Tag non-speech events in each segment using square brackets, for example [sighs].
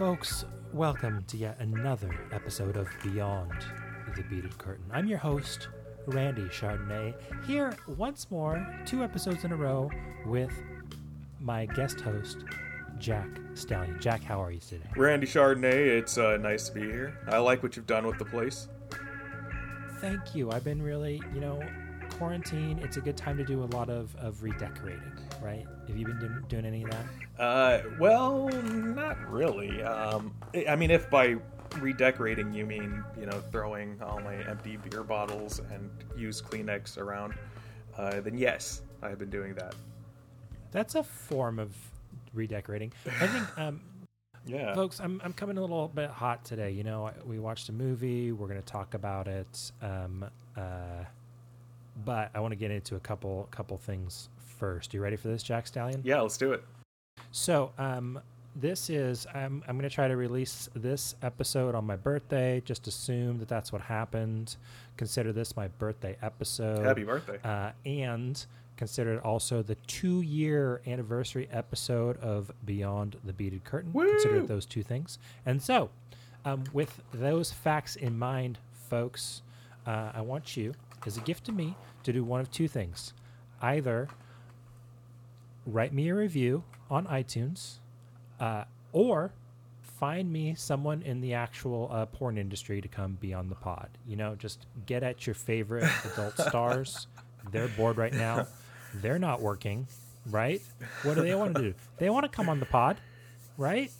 folks. Welcome to yet another episode of Beyond the Beaded Curtain. I'm your host, Randy Chardonnay, here once more, two episodes in a row, with my guest host, Jack Stallion. Jack, how are you today? Randy Chardonnay, it's uh, nice to be here. I like what you've done with the place. Thank you. I've been really, you know, quarantine, it's a good time to do a lot of, of redecorating, right? Have you been doing, doing any of that? Uh, well, not really. Um, I mean, if by redecorating you mean, you know, throwing all my empty beer bottles and used Kleenex around, uh, then yes, I've been doing that. That's a form of redecorating. I think, [sighs] um, Yeah. folks, I'm, I'm coming a little bit hot today. You know, we watched a movie. We're going to talk about it. Um, uh, but I want to get into a couple couple things first. You ready for this, Jack Stallion? Yeah, let's do it. So, um, this is I'm I'm going to try to release this episode on my birthday. Just assume that that's what happened. Consider this my birthday episode. Happy birthday. Uh, and consider it also the two year anniversary episode of Beyond the Beaded Curtain. Consider Woo! it those two things. And so, um, with those facts in mind, folks, uh, I want you, as a gift to me, to do one of two things. Either write me a review on iTunes, uh, or find me someone in the actual uh, porn industry to come be on the pod. You know, just get at your favorite adult [laughs] stars. They're bored right now. They're not working, right? What do they want to do? They want to come on the pod, right?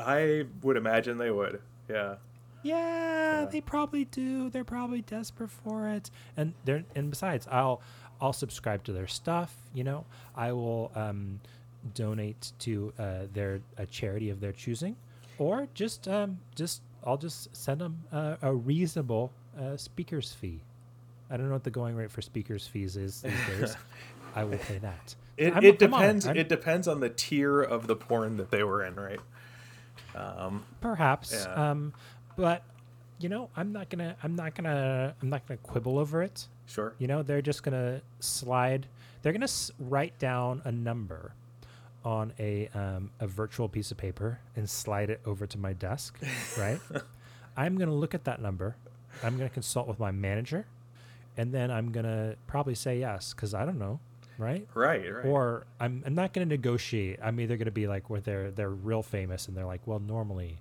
I would imagine they would. Yeah. Yeah, they probably do. They're probably desperate for it. And they're and besides, I'll I'll subscribe to their stuff. You know, I will um, donate to uh, their a charity of their choosing, or just um, just I'll just send them a, a reasonable uh, speaker's fee. I don't know what the going rate for speakers fees is these [laughs] days. I will pay that. It, I'm- it I'm depends. It depends on the tier of the porn that they were in, right? Um, perhaps Yeah. um but you know i'm not gonna i'm not gonna i'm not gonna quibble over it sure. you know they're just gonna slide they're gonna s- write down a number on a um, a virtual piece of paper and slide it over to my desk [laughs] right i'm gonna look at that number i'm gonna consult with my manager and then i'm gonna probably say yes because i don't know right Right. Right. or I'm, I'm not going to negotiate. I'm either going to be like where they're they're real famous and they're like, well, normally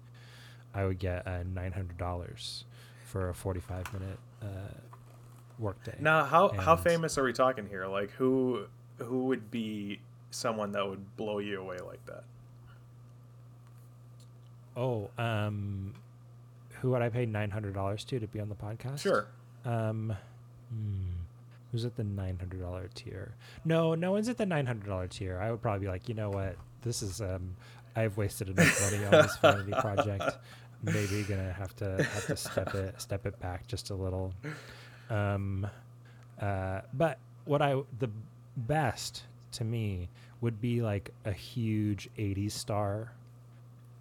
I would get uh, nine hundred dollars for a forty five minute uh, workday. Now, how how famous are we talking here? Like, who who would be someone that would blow you away like that? Oh, um, who would I pay nine hundred dollars to to be on the podcast? Sure. Um, hmm, who's at the nine hundred dollar tier? No, no one's at the nine hundred dollar tier. I would probably be like, you know what? This is um, I've wasted enough money on this [laughs] vanity project. Maybe [laughs] gonna have to have to step it step it back just a little. Um, uh, but what I the best to me would be like a huge '80s star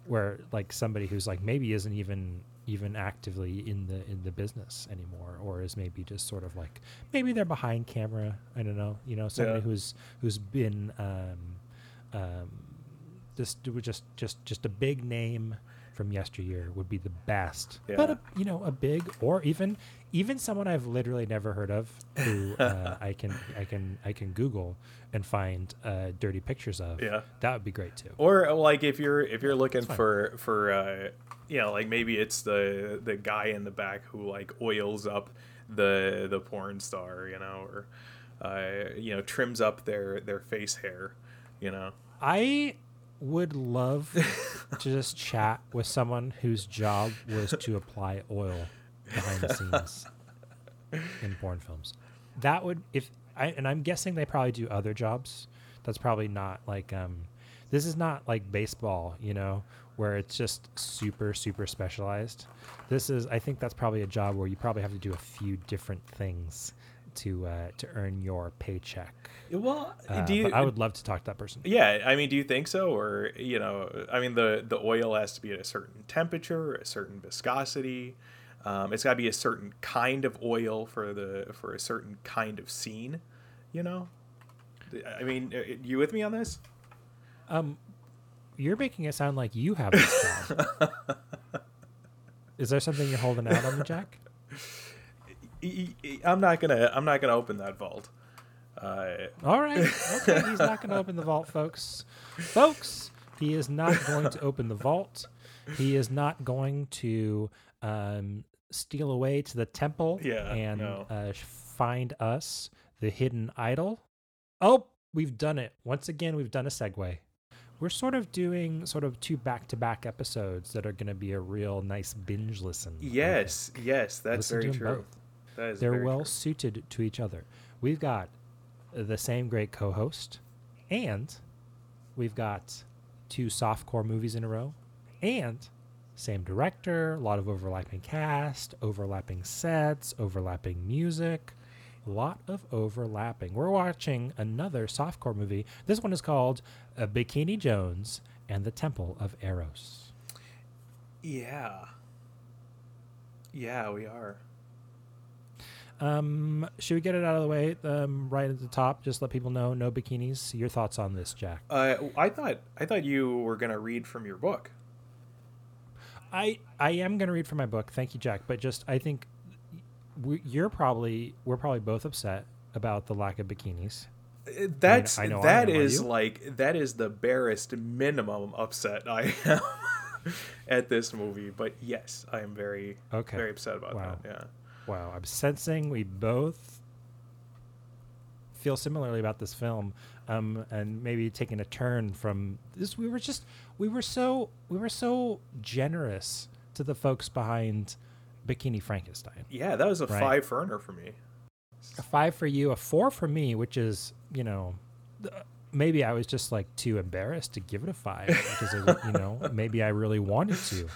where like somebody who's like maybe isn't even even actively in the in the business anymore or is maybe just sort of like maybe they're behind camera i don't know you know somebody Yeah. who's who's been um um just just just just a big name from yesteryear would be the best but a, you know a big or even even someone i've literally never heard of who [laughs] uh, i can i can i can google and find uh, dirty pictures of Yeah. that would be great too Or uh, like if you're if you're looking for for uh, you know like maybe it's the the guy in the back who like oils up the the porn star, you know, or uh, you know trims up their their face hair, you know. I would love to just chat with someone whose job was to apply oil behind the scenes in porn films. That would if I and I'm guessing they probably do other jobs. That's probably not like um this is not like baseball, you know, where it's just super super specialized. This is I think that's probably a job where you probably have to do a few different things to uh, to earn your paycheck. Well, Uh, do you? I would love to talk to that person. yeah, I mean, do you think so, or you know, I mean, the the oil has to be at a certain temperature, a certain viscosity. Um, it's got to be a certain kind of oil for the for a certain kind of scene, you know. I mean, uh, you with me on this? Um, you're making it sound like you have this. [laughs] Is there something you're holding out on me, Jack? I'm not gonna. I'm not gonna open that vault. Uh, All right. Okay. He's not going to open the vault, folks. Folks, he is not going to open the vault. He is not going to um, steal away to the temple Yeah, and no. uh, find us the hidden idol. Oh, we've done it. Once again, we've done a segue. We're sort of doing sort of two back to back episodes that are going to be a real nice binge listen. Yes, yes, that's Listen very true. both. They're well true. suited to each other. We've got the same great co-host, and we've got two softcore movies in a row, and same director, a lot of overlapping cast, overlapping sets, overlapping music, a lot of overlapping. We're watching another softcore movie. This one is called uh, Bikini Jones and the Temple of Eros. Yeah. Yeah, we are. Um, should we get it out of the way um, right at the top? Just let people know no bikinis. Your thoughts on this, Jack? Uh, I thought I thought you were gonna read from your book. I I am going to read from my book. Thank you, Jack. But just I think we, you're probably we're probably both upset about the lack of bikinis. Uh, That's I know I that am, is like that is the barest minimum upset I am [laughs] at this movie. But yes, I am very Okay. very upset about Wow. that. Yeah. Wow, I'm sensing we both feel similarly about this film, um, and maybe taking a turn from this. We were just we were so we were so generous to the folks behind Bikini Frankenstein. Yeah, that was a Right. five ferner for me. A five for you, a four for me, which is you know. Maybe I was just like too embarrassed to give it a five because you know maybe I really wanted to.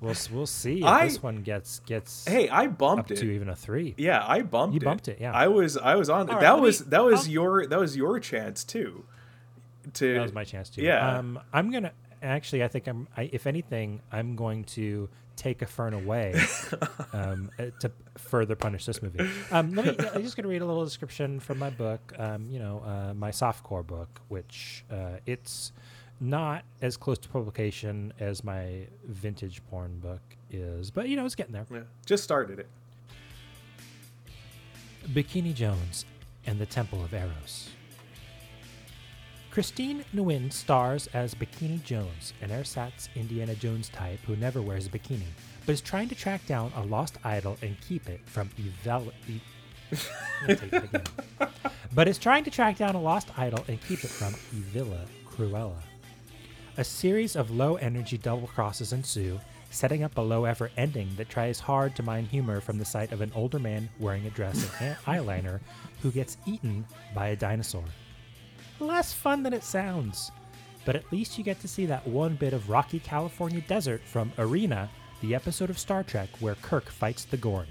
We'll we'll see if I- this one gets gets Hey, I up bumped it. to even a three. Yeah, I bumped You it. bumped it, yeah. I was I was on All right, that let me- was that was I'll- your that was your chance too. To That was my chance too. Yeah. Um, I'm gonna actually. I think I'm. I, if anything, I'm going to take a fern away [laughs] um, uh, to further punish this movie. Um, let me. I'm just gonna read a little description from my book. Um, you know, uh, my softcore book, which uh, it's not as close to publication as my vintage porn book is, but you know, it's getting there. yeah, just started it. Bikini Jones and the Temple of Eros. Christine Nguyen stars as Bikini Jones, an ersatz Indiana Jones type who never wears a bikini, but is trying to track down a lost idol and keep it from eval- [laughs] Let me take it but is trying to track down a lost idol and keep it from Evilla Cruella. A series of low energy double crosses ensue, setting up a low effort ending that tries hard to mine humor from the sight of an older man wearing a dress and [laughs] eyeliner who gets eaten by a dinosaur. Less fun than it sounds, but at least you get to see that one bit of rocky California desert from Arena, the episode of Star Trek where Kirk fights the Gorn.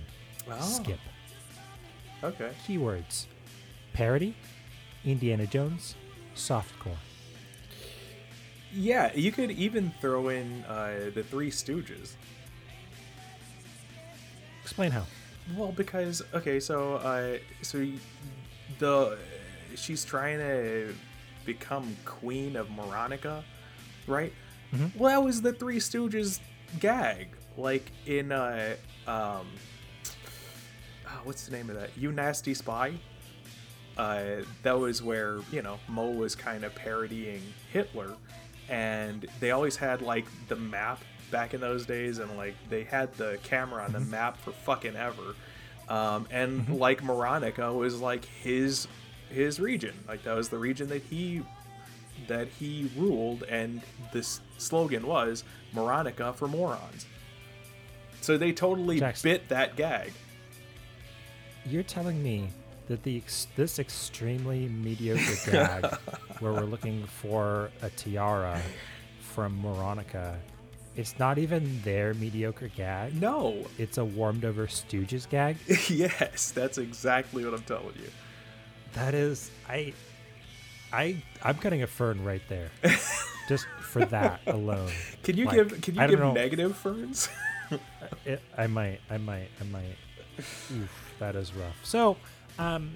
Oh. Skip. Okay. Keywords parody, Indiana Jones, softcore. Yeah, you could even throw in uh, the Three Stooges. Explain how. Well, because okay, so uh, so the she's trying to become queen of Moronica, right? Mhm. Well, that was the Three Stooges gag, like in uh, um, ah, what's the name of that? You Nazty Spy. Uh, that was where you know Moe was kind of parodying Hitler, and they always had like the map back in those days, and like they had the camera on the map for fucking ever, um, and like Moronica was like his his region, like that was the region that he that he ruled, and this slogan was Moronica for morons. So they totally Jackson. bit that gag. You're telling me that the this extremely mediocre [laughs] gag, where we're looking for a tiara from Moronica, it's not even their mediocre gag. No, It's a warmed over Stooges gag. [laughs] yes, that's exactly what I'm telling you. That is, I, I, I'm cutting a fern right there, [laughs] just for that alone. Can you Like, give can you give know. negative ferns? It, I might, I might, I might. Oof, that is rough. So, um,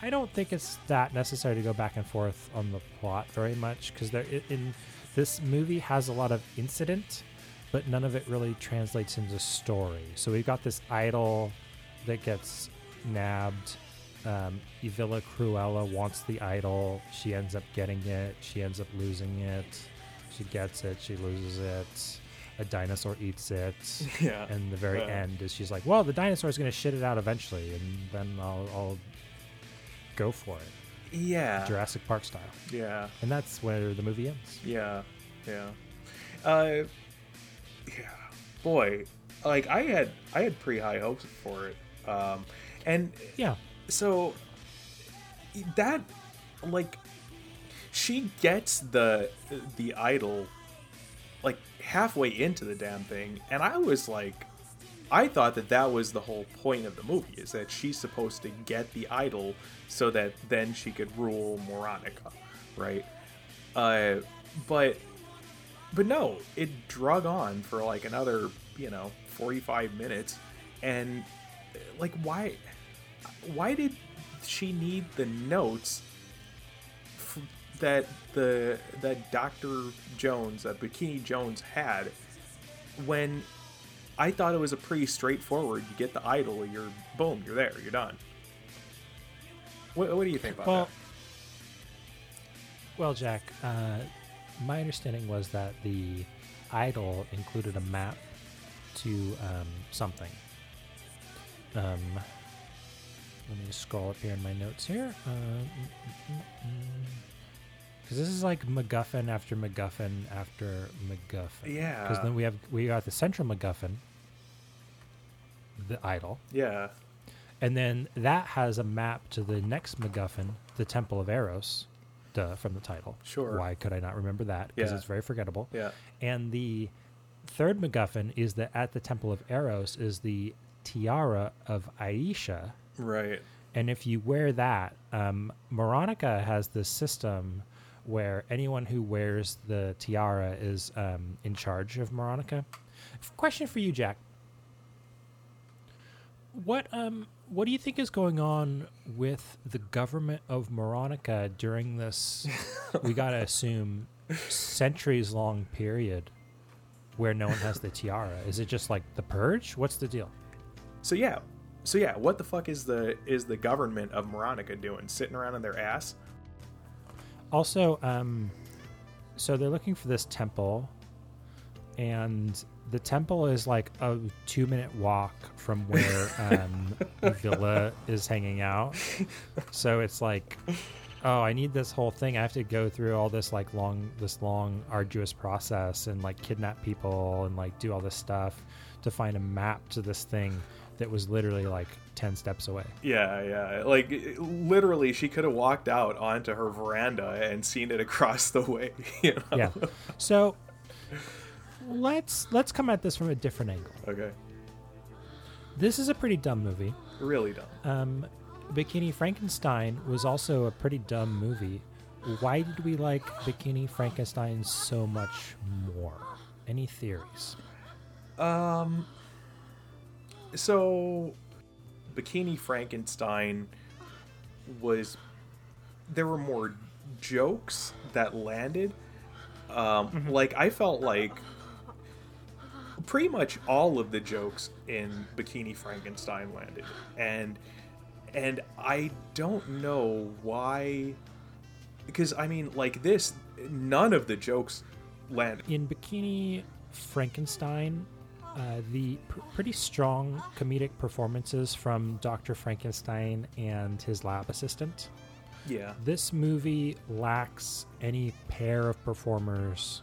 I don't think it's that necessary to go back and forth on the plot very much because there in this movie has a lot of incident, but none of it really translates into story. So we've got this idol that gets nabbed. Um, Evilla Cruella wants the idol. She ends up getting it. She ends up losing it. She gets it. She loses it. A dinosaur eats it. [laughs] Yeah. And the very Yeah. end is she's like, "Well, the dinosaur is going to shit it out eventually, and then I'll, I'll go for it, yeah. Jurassic Park style." Yeah. And that's where the movie ends. Yeah, yeah, uh, yeah. Boy, like I had, I had pretty high hopes for it, um, and Yeah, so that, like, she gets the the idol, like halfway into the damn thing, and I was like, I thought that that was the whole point of the movie is that she's supposed to get the idol so that then she could rule Moronica, right? Uh, but but no, it drug on for like another you know 45 minutes, and like why why did she need the notes that the that Dr. Jones, that Bikini Jones had when I thought it was a pretty straightforward. You get the idol, you're boom, you're there, you're done. What, what do you think about Well, well, Jack. Uh, my understanding was that the idol included a map to um, something. Um, let me just scroll up here in my notes here. Because this is like MacGuffin after MacGuffin after MacGuffin. Yeah. Because then we have we got the central MacGuffin, the idol, yeah. and then that has a map to the next MacGuffin, the Temple of Eros, duh, from the title. Sure. Why could I not remember that? Because Yeah. it's very forgettable. Yeah. And the third MacGuffin is that at the Temple of Eros is the tiara of Aisha. Right. And if you wear that, um, Moronica has this system where anyone who wears the tiara is um, in charge of Moronica. Question for you, Jack. What um what do you think is going on with the government of Moronica during this? [laughs] we gotta assume centuries long period where no one has the tiara. Is it just like the purge? What's the deal? So yeah. So yeah, what the fuck is the is the government of Moronica doing? Sitting around on their ass? Also, um, so they're looking for this temple, and the temple is like a two minute walk from where [laughs] um, Villa is hanging out. So it's like, oh, I need this whole thing. I have to go through all this like long, this long, arduous process and like kidnap people and like do all this stuff to find a map to this thing that was literally like 10 steps away. Yeah, yeah. Like literally, she could have walked out onto her veranda and seen it across the way. [laughs] You know? Yeah. So let's let's come at this from a different angle. Okay. This is a pretty dumb movie. Really dumb. Um, Bikini Frankenstein was also a pretty dumb movie. Why did we like Bikini Frankenstein so much more? Any theories? Um. So, Bikini Frankenstein was. There were more jokes that landed. Um, Like, I felt like pretty much all of the jokes in Bikini Frankenstein landed. And. And I don't know why. Because, I mean, like this, none of the jokes landed. In Bikini Frankenstein, uh, the pr- pretty strong comedic performances from Dr. Frankenstein and his lab assistant. Yeah. This movie lacks any pair of performers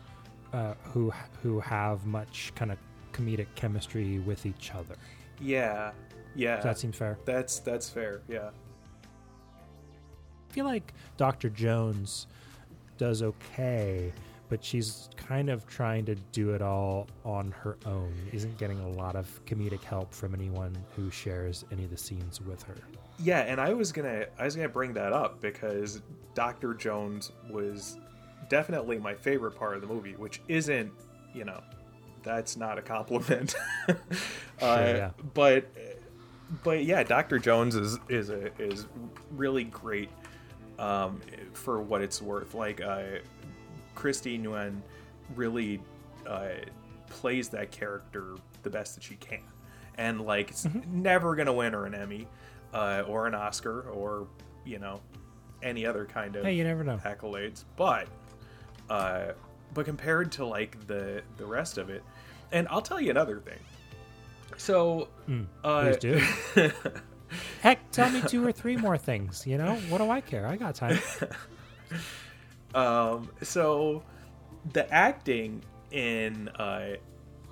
uh, who who have much kind of comedic chemistry with each other. Yeah. Yeah. Does that seems fair? That's that's fair. Yeah. I feel like Dr. Jones does okay, but she's kind of trying to do it all on her own. Isn't getting a lot of comedic help from anyone who shares any of the scenes with her. Yeah, and I was gonna I was gonna bring that up because Doctor Jones was definitely my favorite part of the movie, which isn't you know that's not a compliment. [laughs] uh, yeah. But but yeah, Doctor Jones is is a, is really great um, for what it's worth. Like uh, Christy Nguyen really uh, plays that character the best that she can, and like it's Mm-hmm. never gonna win her an Emmy uh, or an Oscar or you know any other kind of Hey, you never know. accolades, but uh, but compared to like the the rest of it, and I'll tell you another thing. So, uh, Please do. [laughs] Heck, tell me two or three more things. You know, what do I care? I got time. [laughs] um, so the acting in uh,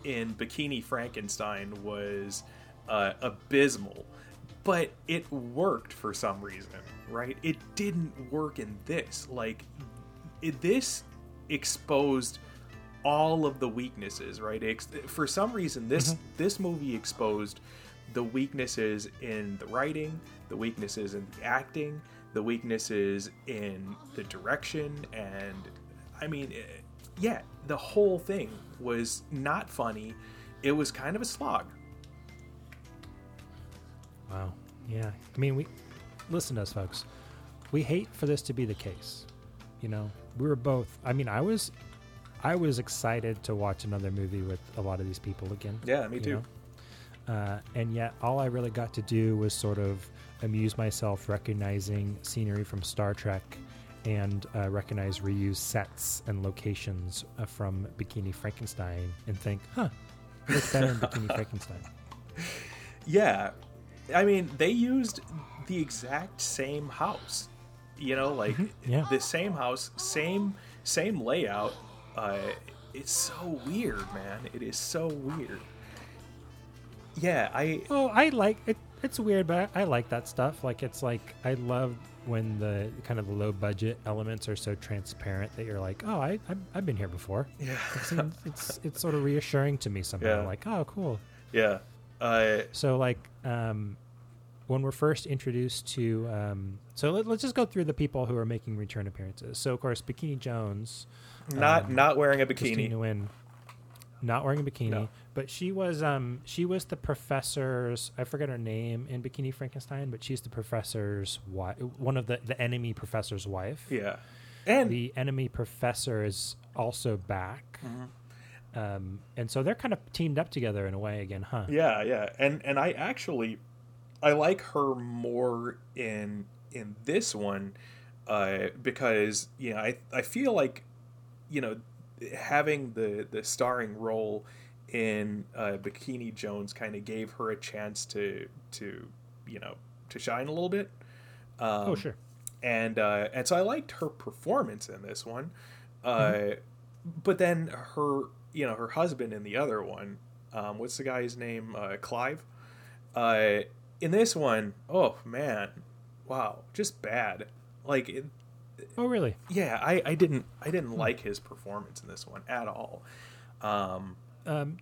in Bikini Frankenstein was uh, abysmal, but it worked for some reason, right? It didn't work in this. Like it, this exposed all of the weaknesses, right? Ex- for some reason, this this movie exposed the weaknesses in the writing, the weaknesses in the acting, the weaknesses in the direction, and I mean, eh, yeah, the whole thing was not funny. It was kind of a slog. Wow. Yeah. I mean, we listen to us, folks. We hate for this to be the case. You know, we were both. I mean, I was, I was excited to watch another movie with a lot of these people again. Yeah, me too. know? Uh, and yet, all I really got to do was sort of amuse myself recognizing scenery from Star Trek and uh, recognize reused sets and locations uh, from Bikini Frankenstein and think, huh, it looks better in Bikini [laughs] Frankenstein. Yeah, I mean, they used the exact same house. You know, like yeah. the same house, same same layout. Uh, it's so weird, man. It is so weird. Yeah, I Oh, I like it. It's weird, but I, I like that stuff. Like, it's like I love when the kind of the low budget elements are so transparent that you're like, oh, I I've, I've been here before. yeah It seems, it's it's sort of reassuring to me somehow. Yeah. Like, oh, cool. yeah. Uh, So like, um, when we're first introduced to, um, so let, let's just go through the people who are making return appearances. So of course, Bikini Jones, not Um, not wearing a bikini. Nguyen, not wearing a bikini, No. but she was um she was the professor's I forget her name in Bikini Frankenstein, but she's the professor's wife, one of the the enemy professor's wife. Yeah, and The enemy professor is also back. Mm-hmm. Um, and so they're kind of teamed up together in a way again, huh? Yeah, yeah, and and I actually I like her more in in this one uh, because you know I I feel like you know having the the starring role in uh, Bikini Jones kind of gave her a chance to to you know to shine a little bit. Um, oh, sure. and uh, and so I liked her performance in this one, uh, Mm-hmm. but then her you know her husband in the other one, um, what's the guy's name? Uh, Clive. Uh, in this one, oh man, wow, just bad. Like, it, Oh, really? yeah, I, I didn't I Hmm. didn't like his performance in this one at all. Um, Um,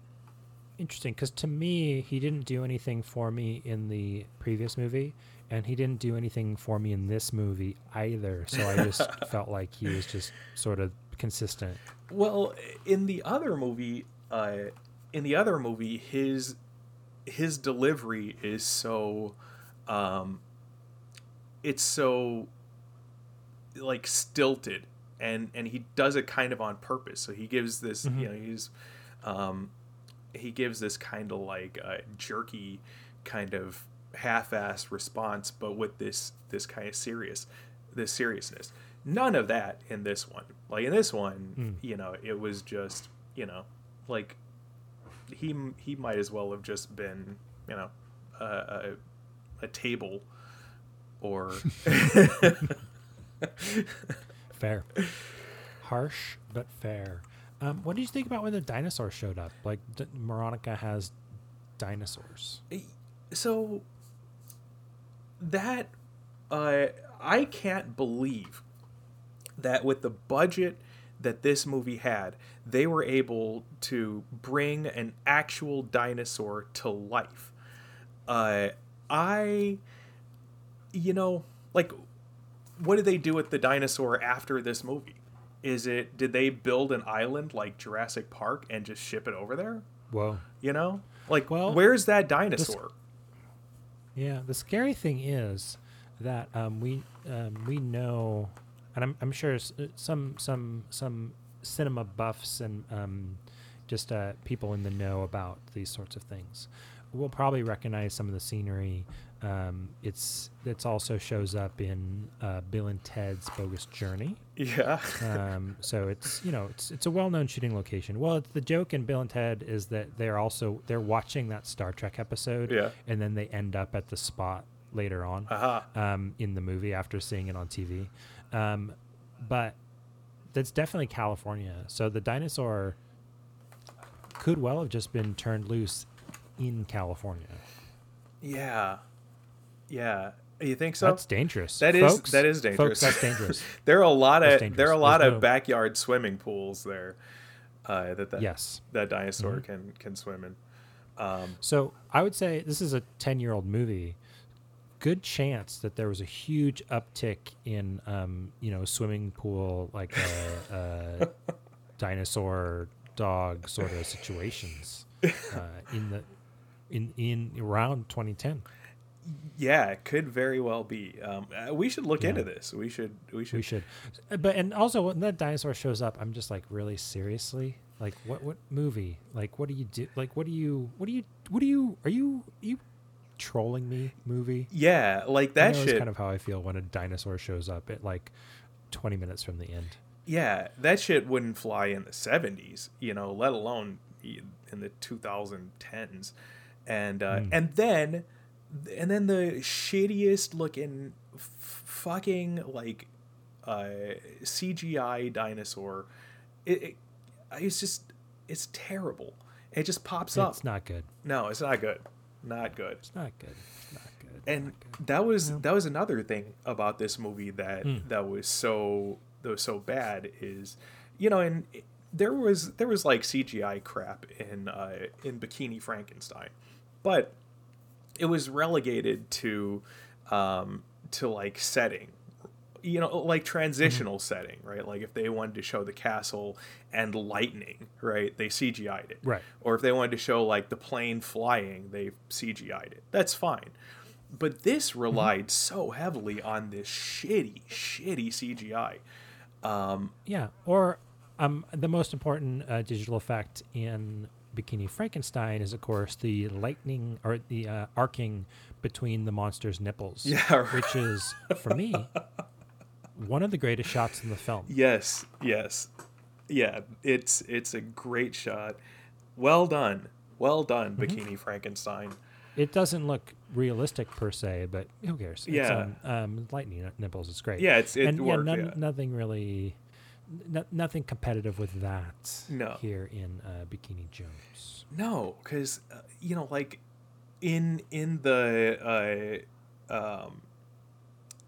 interesting, because to me, he didn't do anything for me in the previous movie, and he didn't do anything for me in this movie either. So I just [laughs] felt like he was just sort of consistent. Well, in the other movie, uh, in the other movie, his his delivery is so, um, it's so like stilted, and and he does it kind of on purpose. So he gives this, you know, he's, um, he gives this kind of like uh, jerky, kind of half-assed response, but with this this kind of serious, this seriousness. None of that in this one. Like in this one, you know, it was just, you know, like he he might as well have just been, you know, a a, a table or [laughs] [laughs] [laughs] Fair. Harsh, but fair. Um, what did you think about when the dinosaurs showed up? Like, D- Veronica has dinosaurs. so that uh, I can't believe that with the budget that this movie had, they were able to bring an actual dinosaur to life. Uh, I, you know, like, what did they do with the dinosaur after this movie? Is it did they build an island like Jurassic Park and just ship it over there? Whoa. You know, like, Well, where's that dinosaur? Yeah, the scary thing is that um, we um, we know, and I'm, I'm sure uh, some some some cinema buffs and um, just uh, people in the know about these sorts of things will probably recognize some of the scenery. Um, it's it's also shows up in uh, Bill and Ted's Bogus Journey. Yeah. um, [laughs] so it's you know it's it's a well-known shooting location. Well, it's the joke in Bill and Ted is that they're also they're watching that Star Trek episode, Yeah. and then they end up at the spot later on Aha. um, in the movie after seeing it on TV. Um, but that's definitely California. So the dinosaur could well have just been turned loose in California. Yeah. Yeah. You think so? That's dangerous. That is- Folks, that is Folks, dangerous. [laughs] that's dangerous. there are a lot of there are a lot There's of no- backyard swimming pools there uh, that that yes. that dinosaur Mm-hmm. can can swim in. Um, So I would say this is a 10 year old movie. Good chance that there was a huge uptick in, um, you know, swimming pool, like a, a [laughs] dinosaur dog sort of situations uh, in the in in around 2010. Yeah, it could very well be. Um, uh, we should look Yeah. into this. We should. We should. We should, but and also when that dinosaur shows up, I'm just like, really seriously, like what what movie? Like what do you do? Like what do you what do you what do you are you are you trolling me movie? Yeah, like that shit. kind of how I feel when a dinosaur shows up at like 20 minutes from the end. yeah, that shit wouldn't fly in the '70s. You know, let alone in the 2010s. And uh, Mm. and then and then the shittiest looking f- fucking like uh, CGI dinosaur. It, it it's just it's terrible. It just pops up. It's not good. No, it's not good. Not good. It's not good. It's not good. And not good. that was Yeah. that was another thing about this movie that Mm. that was so that was so bad is you know and there was there was like CGI crap in uh, in Bikini Frankenstein, but it was relegated to um, to like setting you know like transitional setting right? Like if they wanted to show the castle and lightning right they cgi'd it. Right. or if they wanted to show like the plane flying they cgi'd it. That's fine. But this relied so heavily on this shitty shitty cgi um Yeah. Or um, the most important uh, digital effect in Bikini Frankenstein is, of course, the lightning or the uh, arcing between the monster's nipples. Yeah, [laughs] right. Which is, for me, one of the greatest shots in the film. yes yes yeah it's it's a great shot well done well done bikini frankenstein It doesn't look realistic per se, but who cares? Yeah. um, um, lightning nipples is great. yeah it's it and yeah, none, yeah. nothing really, n- nothing competitive with that. No. Here in uh, Bikini Jones. No, because uh, you know, like in in the uh, um,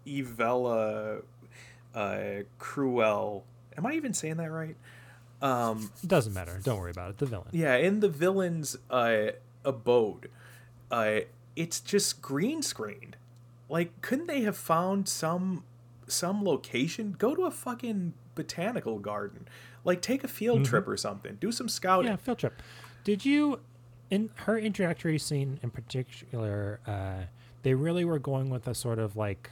Evella uh, Cruel. Am I even saying that right? Um, doesn't matter. Don't worry about it. The villain. yeah, in the villain's uh, abode, uh, it's just green screened. Like, couldn't they have found some some location? Go to a fucking botanical garden. Like, take a field trip or something. Do some scouting. Yeah, field trip. Did you, in her introductory scene in particular, uh, they really were going with a sort of like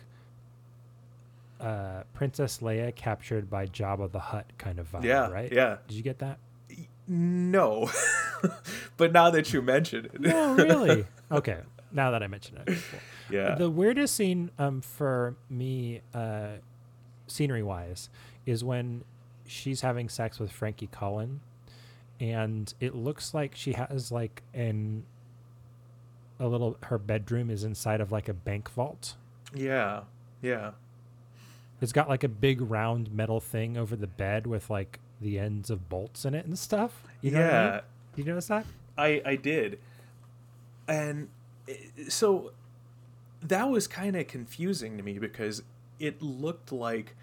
uh, Princess Leia captured by Jabba the Hutt kind of vibe, Yeah, right? yeah. Did you get that? No, [laughs] but now that you mention it, No, really. [laughs] okay, now that I mention it. cool. yeah, The weirdest scene um, for me, uh, scenery wise, is when she's having sex with Frankie Cullen, and it looks like she has like an a little her bedroom is inside of like a bank vault. yeah, yeah, It's got like a big round metal thing over the bed with like the ends of bolts in it and stuff. You know what I mean? yeah. You notice that? I I did, and eh, so that was kind of confusing to me because it looked like,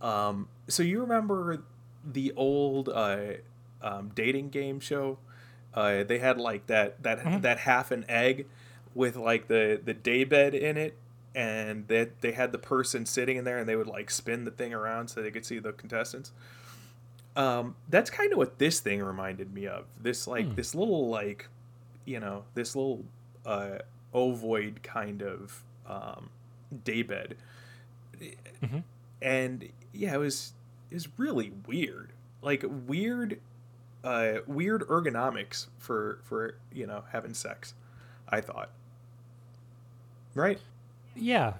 um, so you remember the old uh, um, dating game show? Uh, they had like that that Mhm. that half an egg with like the the day bed in it. And they, they had the person sitting in there, and they would like spin the thing around so they could see the contestants. Um, that's kind of what this thing reminded me of. This like Hmm. this little like, you know, this little uh, ovoid kind of um, daybed, Mhm. and yeah, it was was really weird, like weird, uh, weird ergonomics for for you know having sex. I thought, right? Yeah,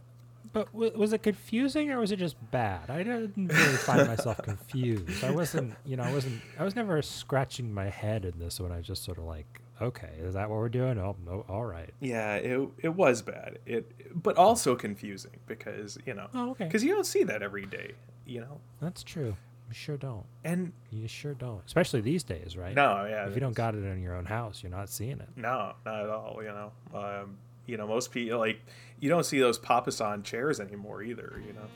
but w- was it confusing or was it just bad? I didn't really find myself confused. I wasn't, you know, I wasn't. I was never scratching my head in this one. I just sort of like, okay, is that what we're doing? Oh, no, all right. Yeah, it it was bad. It but also confusing because you know Oh, okay. because you don't see that every day, you know. That's true. You sure don't. And You sure don't. Especially these days, right? no, yeah, If you don't got it in your own house, you're not seeing it. no, not at all. You know, um, you know, most people like you don't see those papasan chairs anymore either. You know,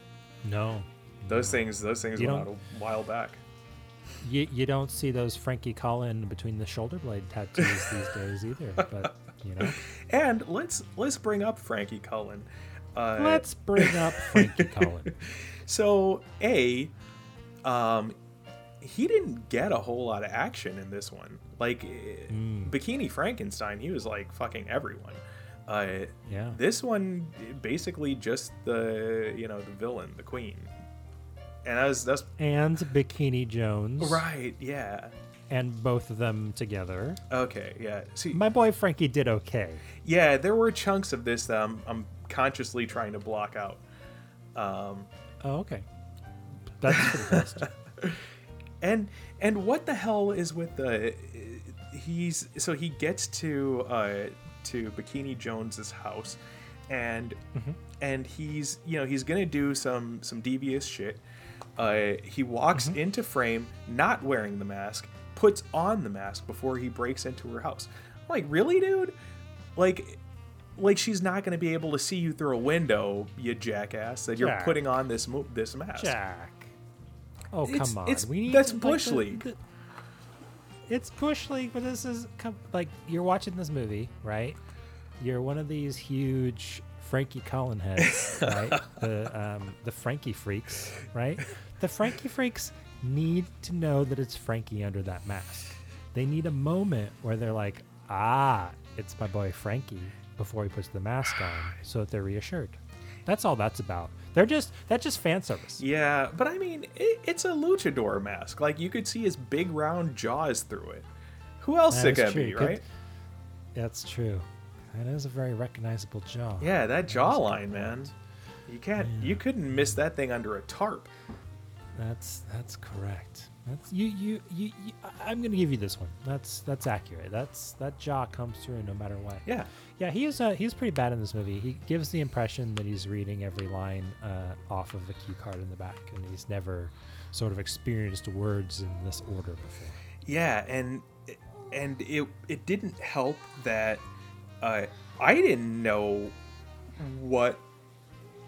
No. those things those things You went out a while back. You, you don't see those Frankie Cullen between the shoulder blade tattoos these [laughs] days either. But, you know. And let's let's bring up Frankie Cullen. Uh, Let's bring up Frankie [laughs] Cullen. So a, um, he didn't get a whole lot of action in this one. Like eh, Mm. Bikini Frankenstein, he was like fucking everyone. Uh, Yeah. this one basically just the you know the villain, the queen, and that's that's And Bikini Jones. right. Yeah. And both of them together. Okay. Yeah. See. My boy Frankie did okay. yeah, there were chunks of this that I'm, I'm consciously trying to block out. Um, Oh, okay. That's for the best. [laughs] and and what the hell is with the he's so he gets to uh to bikini jones's house and and he's you know he's gonna do some some devious shit uh he walks into frame not wearing the mask puts on the mask before he breaks into her house I'm like really dude like like she's not going to be able to see you through a window you jackass that you're putting on this mo- this mask Jack. Oh, come It's- on. it's- we need that's like, Bush the- League. the- it's Bush League, but this is like you're watching this movie, right? You're one of these huge Frankie Cullen heads, [laughs] right? The um, the Frankie freaks, right? The Frankie freaks need to know that it's Frankie under that mask. They need a moment where they're like, ah, it's my boy Frankie before he puts the mask on, so that they're reassured. That's all that's about. They're just that's just fan service. Yeah, but I mean, it, it's a luchador mask. Like you could see his big round jaws through it. Who else That it is could be, Could- right? That's true. That is a very recognizable jaw. Yeah, that That is a good jawline, man. You can't. You couldn't miss that thing under a tarp. That's that's correct. That's you, you you you. I'm gonna give you this one. That's that's accurate. That's that jaw comes through no matter what. Yeah, Yeah, he is. Uh, he's pretty bad in this movie. He gives the impression that he's reading every line uh, off of the cue card in the back, and he's never sort of experienced words in this order before. yeah, and and it it didn't help that uh, I didn't know what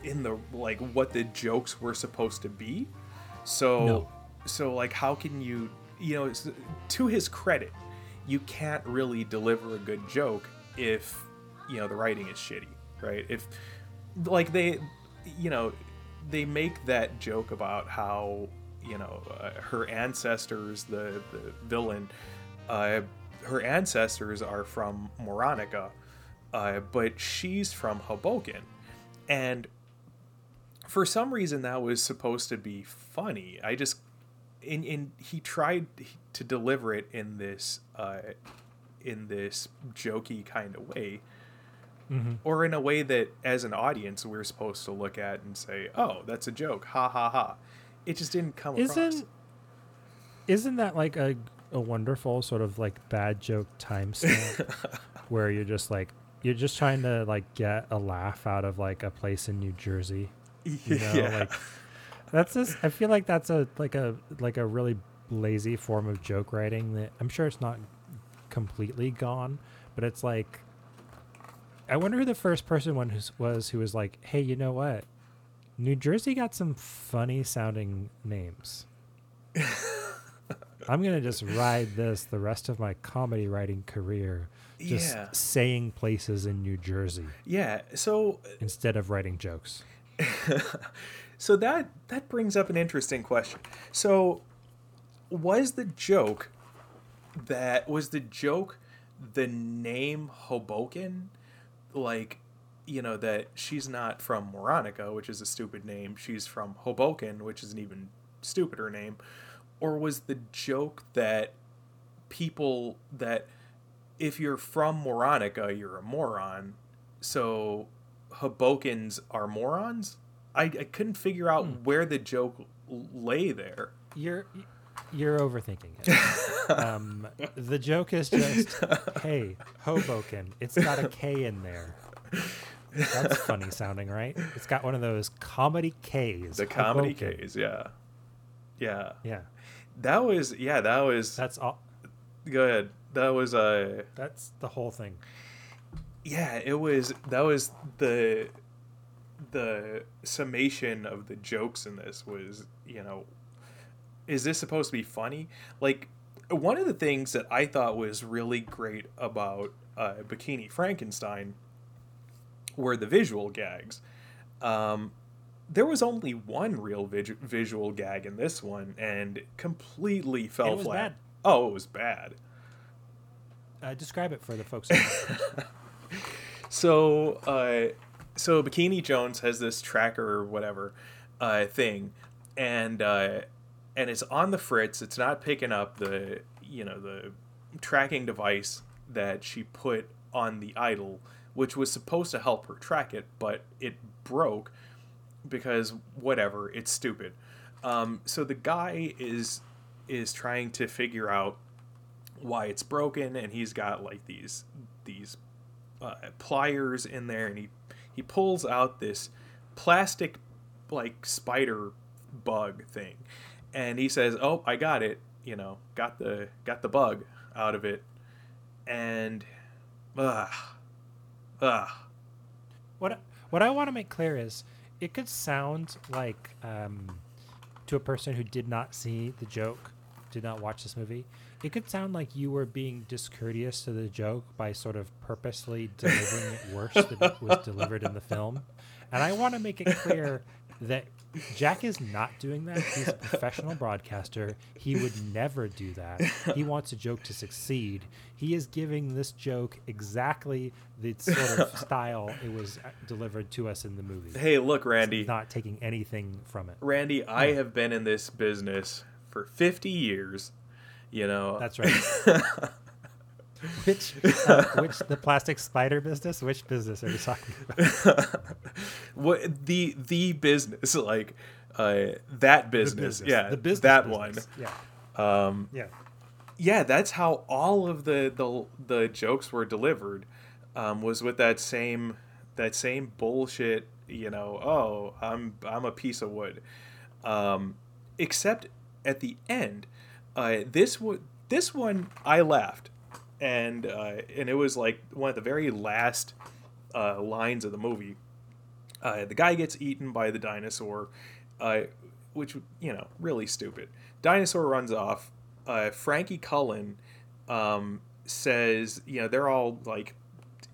in the like what the jokes were supposed to be. So No. so like how can you you know to his credit you can't really deliver a good joke if you know the writing is shitty right if like they you know they make that joke about how you know uh, her ancestors the the villain uh her ancestors are from Moronica uh but she's from Hoboken and for some reason that was supposed to be funny. I just in in he tried to deliver it in this uh in this jokey kind of way. Or in a way that as an audience we're supposed to look at and say oh that's a joke. Ha ha ha. It just didn't come across. Isn't isn't that like a a wonderful sort of like bad joke timestamp? [laughs] Where you're just like you're just trying to like get a laugh out of like a place in New Jersey. [laughs] You know, yeah like that's just I feel like that's a like a like a really lazy form of joke writing that I'm sure it's not completely gone, but it's like I wonder who the first person one who's, was who was like, "Hey, you know what? New Jersey got some funny sounding names. [laughs] I'm gonna just ride this the rest of my comedy writing career, just Yeah. saying places in New Jersey yeah so uh, instead of writing jokes." [laughs] so that that brings up an interesting question so was the joke that was the joke the name hoboken like you know that she's not from Moronica, which is a stupid name. She's from Hoboken, which is an even stupider name. Or was the joke that people that if you're from Moronica, you're a moron. So Hobokens are morons? I, I couldn't figure out Hmm. where the joke lay there. You're you're overthinking it. [laughs] um, the joke is just, hey, Hoboken. It's got a K in there. That's funny sounding, right? It's got one of those comedy Ks. The comedy Hoboken. K's, yeah. Yeah. Yeah, That was yeah, that was that's all. go ahead. That was uh That's the whole thing. Yeah, it was that was the the summation of the jokes in this was, you know, is this supposed to be funny? Like one of the things that I thought was really great about uh, Bikini Frankenstein were the visual gags. Um, there was only one real vis- visual gag in this one, and completely fell It was flat. bad. Oh, it was bad. Uh, describe it for the folks. [laughs] So, uh, so Bikini Jones has this tracker or whatever uh, thing, and uh, and it's on the fritz. It's not picking up the you know the tracking device that she put on the idol, which was supposed to help her track it, but it broke because whatever, it's stupid. Um, so the guy is is trying to figure out why it's broken, and he's got like these these uh, pliers in there, and he he pulls out this plastic like spider bug thing, and he says, "Oh, I got it. You know, got the got the bug out of it," and ugh, ugh. what what I want to make clear is, it could sound like um, to a person who did not see the joke, did not watch this movie, it could sound like you were being discourteous to the joke by sort of purposely delivering it worse than it was delivered in the film. And I want to make it clear that Jack is not doing that. He's a professional broadcaster. He would never do that. He wants a joke to succeed. He is giving this joke exactly the sort of [laughs] style it was uh, delivered to us in the movie. Hey, look, Randy. Not taking anything from it. Randy, I have been in this business for 50 years. You know, That's right. [laughs] Which, uh, which the plastic spider business? Which business are you talking about? [laughs] what the the business like uh that business, business. yeah the business. that business. Yeah, one um yeah. yeah that's how all of the the the jokes were delivered um was with that same that same bullshit you know oh i'm i'm a piece of wood um except at the end uh this would this one i laughed and uh and it was like one of the very last uh lines of the movie uh, the guy gets eaten by the dinosaur, uh, which you know really stupid. Dinosaur runs off. Uh, Frankie Cullen um, says, you know, they're all like,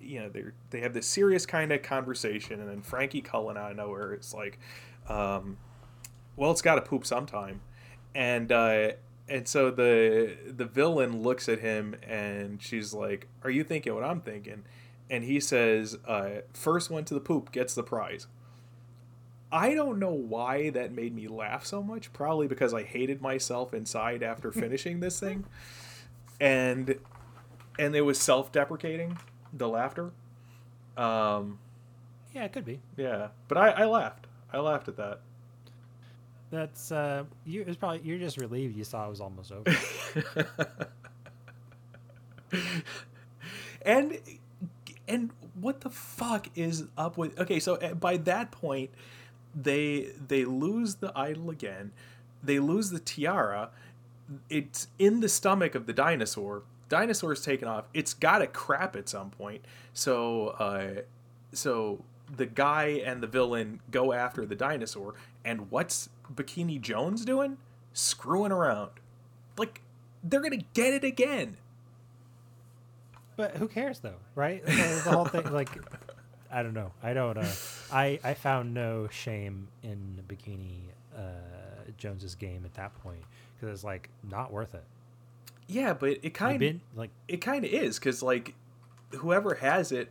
you know, they they have this serious kind of conversation, and then Frankie Cullen out of nowhere it's like, um, well, it's got to poop sometime, and uh, and so the the villain looks at him, and she's like, "Are you thinking what I'm thinking?" and he says, uh, first one to the poop gets the prize. I don't know why that made me laugh so much. Probably because I hated myself inside after [laughs] finishing this thing. And and it was self-deprecating, the laughter. Um, Yeah, it could be. yeah, but I, I laughed. I laughed at that. That's uh, you. It's probably you're just relieved you saw it was almost over. [laughs] and and what the fuck is up with okay so uh, by that point they they lose the idol again. They lose the tiara. It's in the stomach of the dinosaur. Dinosaur's taken off. It's got to crap at some point. So uh so the guy and the villain go after the dinosaur. And what's bikini jones doing screwing around like they're gonna get it again But who cares though, right? The whole thing, [laughs] like, I don't know. I don't. Uh, I I found no shame in Bikini uh, Jones's game at that point because it's like not worth it. yeah but it kind of like it kind of is because like whoever has it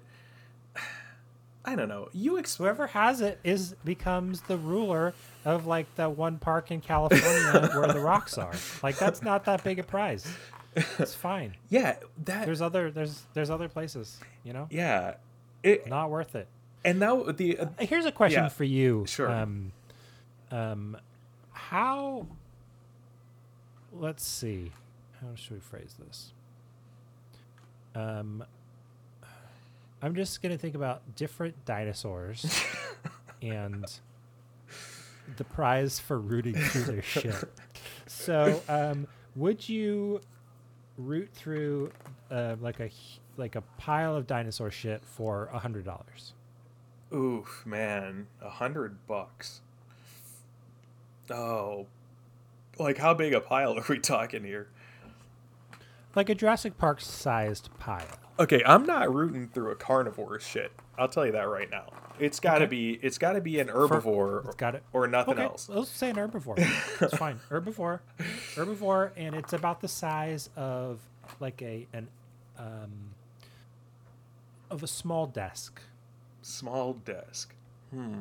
I don't know. You ex- Whoever has it is becomes the ruler of like the one park in California [laughs] where the rocks are. Like that's not that big a prize. It's fine. [laughs] yeah, that There's other there's there's other places, you know? yeah. It Not worth it. and now the uh, Here's a question Yeah, for you. sure. Um, um, how? Let's see. How should we phrase this? Um, I'm just gonna think about different dinosaurs [laughs] and the prize for rooting through their [laughs] shit. So, um, would you root through uh, like a like a pile of dinosaur shit for a hundred dollars? oof, man, a hundred bucks. Oh, like how big a pile are we talking here? like a Jurassic Park sized pile. Okay, I'm not rooting through a carnivore shit. I'll tell you that right now. It's got to Okay. be it's got to be an herbivore It's got it. or nothing Okay, else. let's say an herbivore. [laughs] It's fine. Herbivore, herbivore, and it's about the size of like a an um of a small desk. Small desk. Hmm.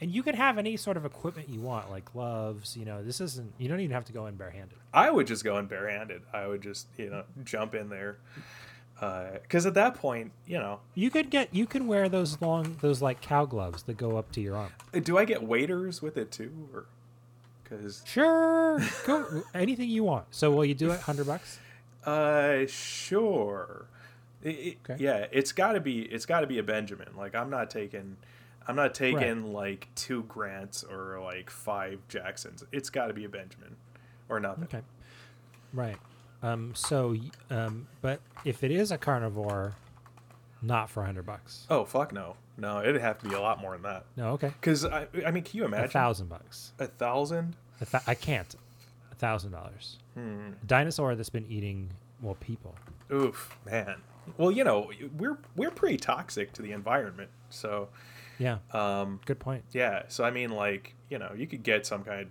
And you can have any sort of equipment you want, like gloves. You know, this isn't. You don't even have to go in barehanded. I would just go in barehanded. I would just you know jump in there because at that point you know You could get. You can wear those long, those like cow gloves that go up to your arm. do I get waiters with it too or because Sure, go anything you want. So will you do it? Hundred bucks. [laughs] uh sure It- Okay. yeah it's got to be it's got to be a Benjamin like I'm not taking I'm not taking like two Grants or like five Jacksons it's got to be a Benjamin or nothing Okay. Right. Um, so, um, but if it is a carnivore, not for a hundred bucks. oh fuck no no it'd have to be a lot more than that No, okay. because I I mean can you imagine? A thousand bucks. a thousand A th- I can't. A thousand dollars. Hmm. Dinosaur that's been eating well people. Oof, man. Well, you know, we're we're pretty toxic to the environment. So, Yeah. um, Good point. yeah. So I mean, like, you know, you could get some kind of,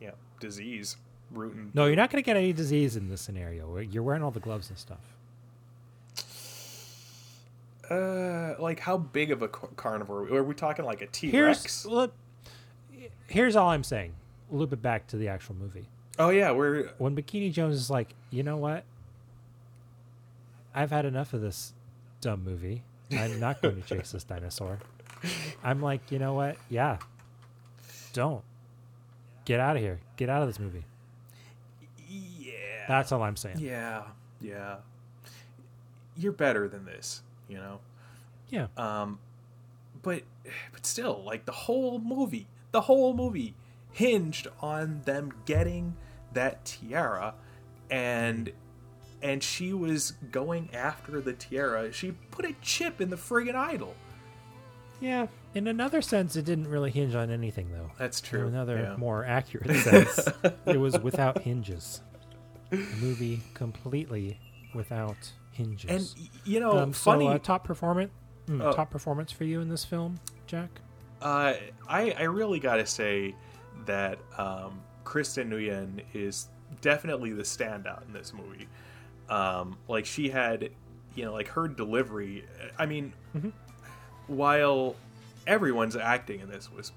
you know, disease rooting. No, you're not going to get any disease in this scenario. You're wearing all the gloves and stuff. Uh, like how big of a carnivore? Are we talking like a T Here's Rex? look. Here's all I'm saying. A little bit back to the actual movie. Oh yeah, we're when Bikini Jones is like, you know what? I've had enough of this dumb movie. I'm not going to [laughs] chase this dinosaur. I'm like, you know what? Yeah. Don't. Get out of here. Get out of this movie. Yeah, That's all I'm saying. yeah, yeah. You're better than this, you know. Yeah. Um, but but still, like the whole movie, the whole movie hinged on them getting that tiara, and and she was going after the tiara. She put a chip in the friggin' idol. Yeah. In another sense, it didn't really hinge on anything, though. That's true. In another yeah. more accurate [laughs] sense, it was without hinges. Movie completely without hinges. And you know, um, funny. So, uh, top performance, mm, Oh. top performance for you in this film, Jack. Uh, I I really gotta say that um, Christine Nguyen is definitely the standout in this movie. Um, like she had, you know, like her delivery. I mean, Mhm. while everyone's acting in this was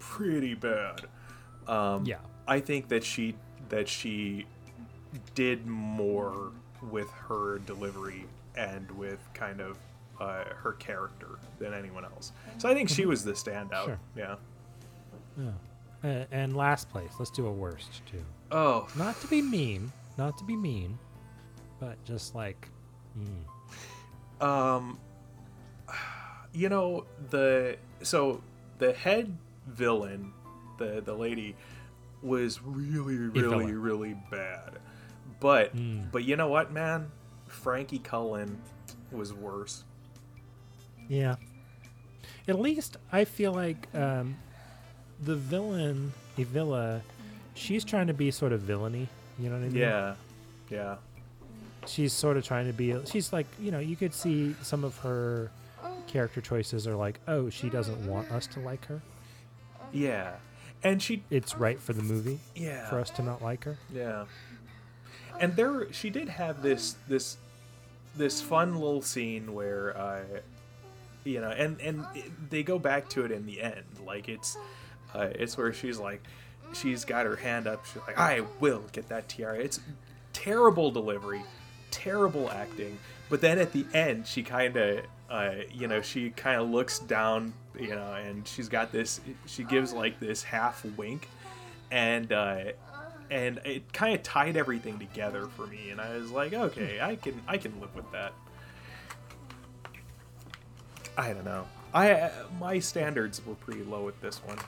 pretty bad, um, Yeah. I think that she that she did more with her delivery and with kind of uh, her character than anyone else. So I think she was the standout. Sure. Yeah. Yeah. Uh, and last place, let's do a worst too. Oh, Not to be mean, not to be mean, but just like, mm, um, you know the so the head villain, the the lady, was really really really bad. But Mm. but you know what, man, Frankie Cullen was worse. yeah. At least I feel like um, the villain, Evilla, she's trying to be sort of villainy. You know what I mean? Yeah, yeah. she's sort of trying to be she's like you know you could see some of her character choices are like oh she doesn't want us to like her Yeah, and she it's right for the movie yeah for us to not like her yeah, and there she did have this this this fun little scene where uh, you know, and and it, they go back to it in the end. Like it's uh, it's where she's like, she's got her hand up. She's like, I will get that tiara. It's terrible delivery, terrible acting. But then at the end, she kind of, uh, you know, she kind of looks down, you know, and she's got this. She gives like this half wink, and uh, and it kind of tied everything together for me. And I was like, okay, I can I can live with that. I don't know. I my standards were pretty low with this one.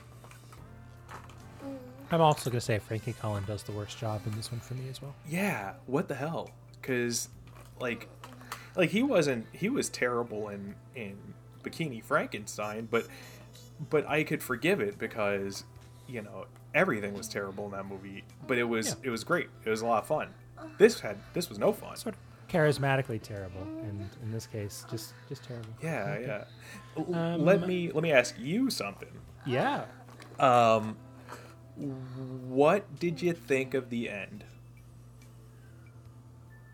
I'm also gonna say Frankie Cullen does the worst job in this one for me as well. Yeah, what the hell? Because, like, like he wasn't he was terrible in in Bikini Frankenstein, but but I could forgive it because you know everything was terrible in that movie, but it was Yeah. it was great. It was a lot of fun. This had this was no fun. Sort of charismatically terrible, and in this case, just just terrible. Yeah, yeah. L- Um, let me let me ask you something. Yeah. Um, what did you think of the end?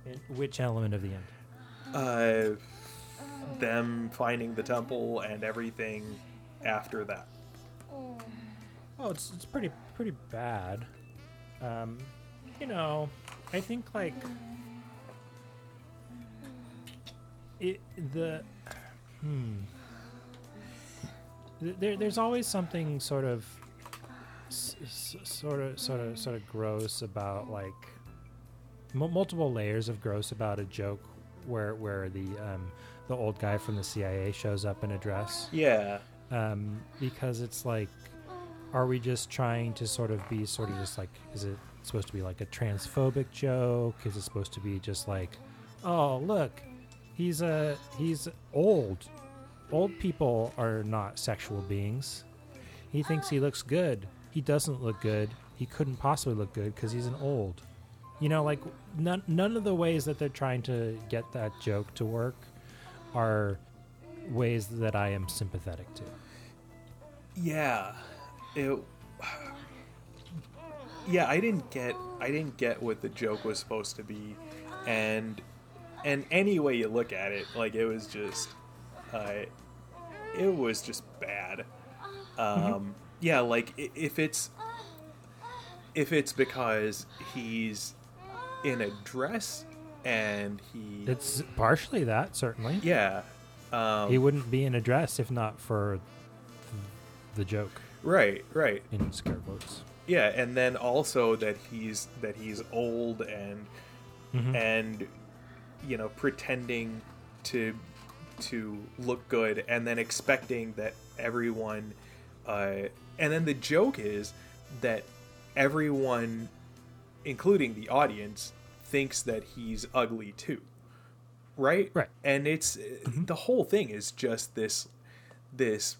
And which element of the end? Uh, them finding the temple and everything after that. Oh, it's it's pretty pretty bad. Um, you know, I think like it the hmm. There, there's always something sort of, sort of, sort of, sort of gross about like m- multiple layers of gross about a joke where where the um, the old guy from the CIA shows up in a dress Yeah. um, because it's like, are we just trying to sort of be sort of just like, is it supposed to be like a transphobic joke? Is it supposed to be just like, oh look, he's a he's old. Old people are not sexual beings. He thinks he looks good. He doesn't look good. He couldn't possibly look good because he's an old. You know, like none none of the ways that they're trying to get that joke to work are ways that I am sympathetic to. Yeah. It. [sighs] Yeah, I didn't get I didn't get what the joke was supposed to be, and and any way you look at it, like it was just, uh, it was just bad. Um, Yeah, like if it's if it's because he's in a dress and he It's partially that, certainly. yeah um, He wouldn't be in a dress if not for the joke, right right in scare quotes. yeah and then also that he's that he's old and Mhm. and you know pretending to to look good and then expecting that everyone uh and then the joke is that everyone including the audience thinks that he's ugly too right Right. and it's the whole thing is just this this